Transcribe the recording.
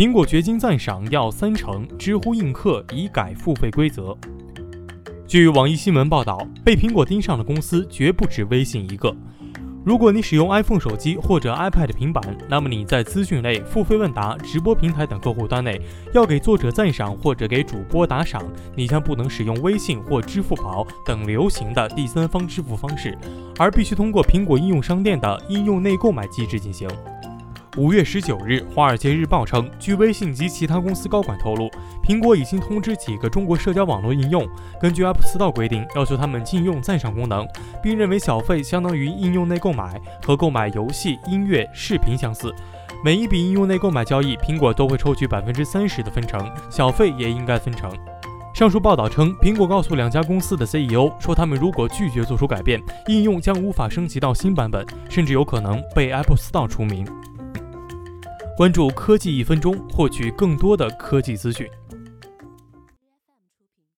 苹果掘金赞赏要三成，知乎映客已改付费规则。据网易新闻报道，被苹果盯上的公司绝不止微信一个。如果你使用 iPhone 手机或者 iPad 平板，那么你在资讯类、付费问答、直播平台等客户端内，要给作者赞赏或者给主播打赏，你将不能使用微信或支付宝等流行的第三方支付方式，而必须通过苹果应用商店的应用内购买机制进行。五月十九日，《华尔街日报》称，据微信及其他公司高管透露，苹果已经通知几个中国社交网络应用，根据 App Store 规定，要求他们禁用赞赏功能，并认为小费相当于应用内购买，和购买游戏、音乐、视频相似。每一笔应用内购买交易，苹果都会抽取百分之三十的分成，小费也应该分成。上述报道称，苹果告诉两家公司的 CEO 说，他们如果拒绝做出改变，应用将无法升级到新版本，甚至有可能被 Apple Store 除名。关注科技一分钟，获取更多的科技资讯。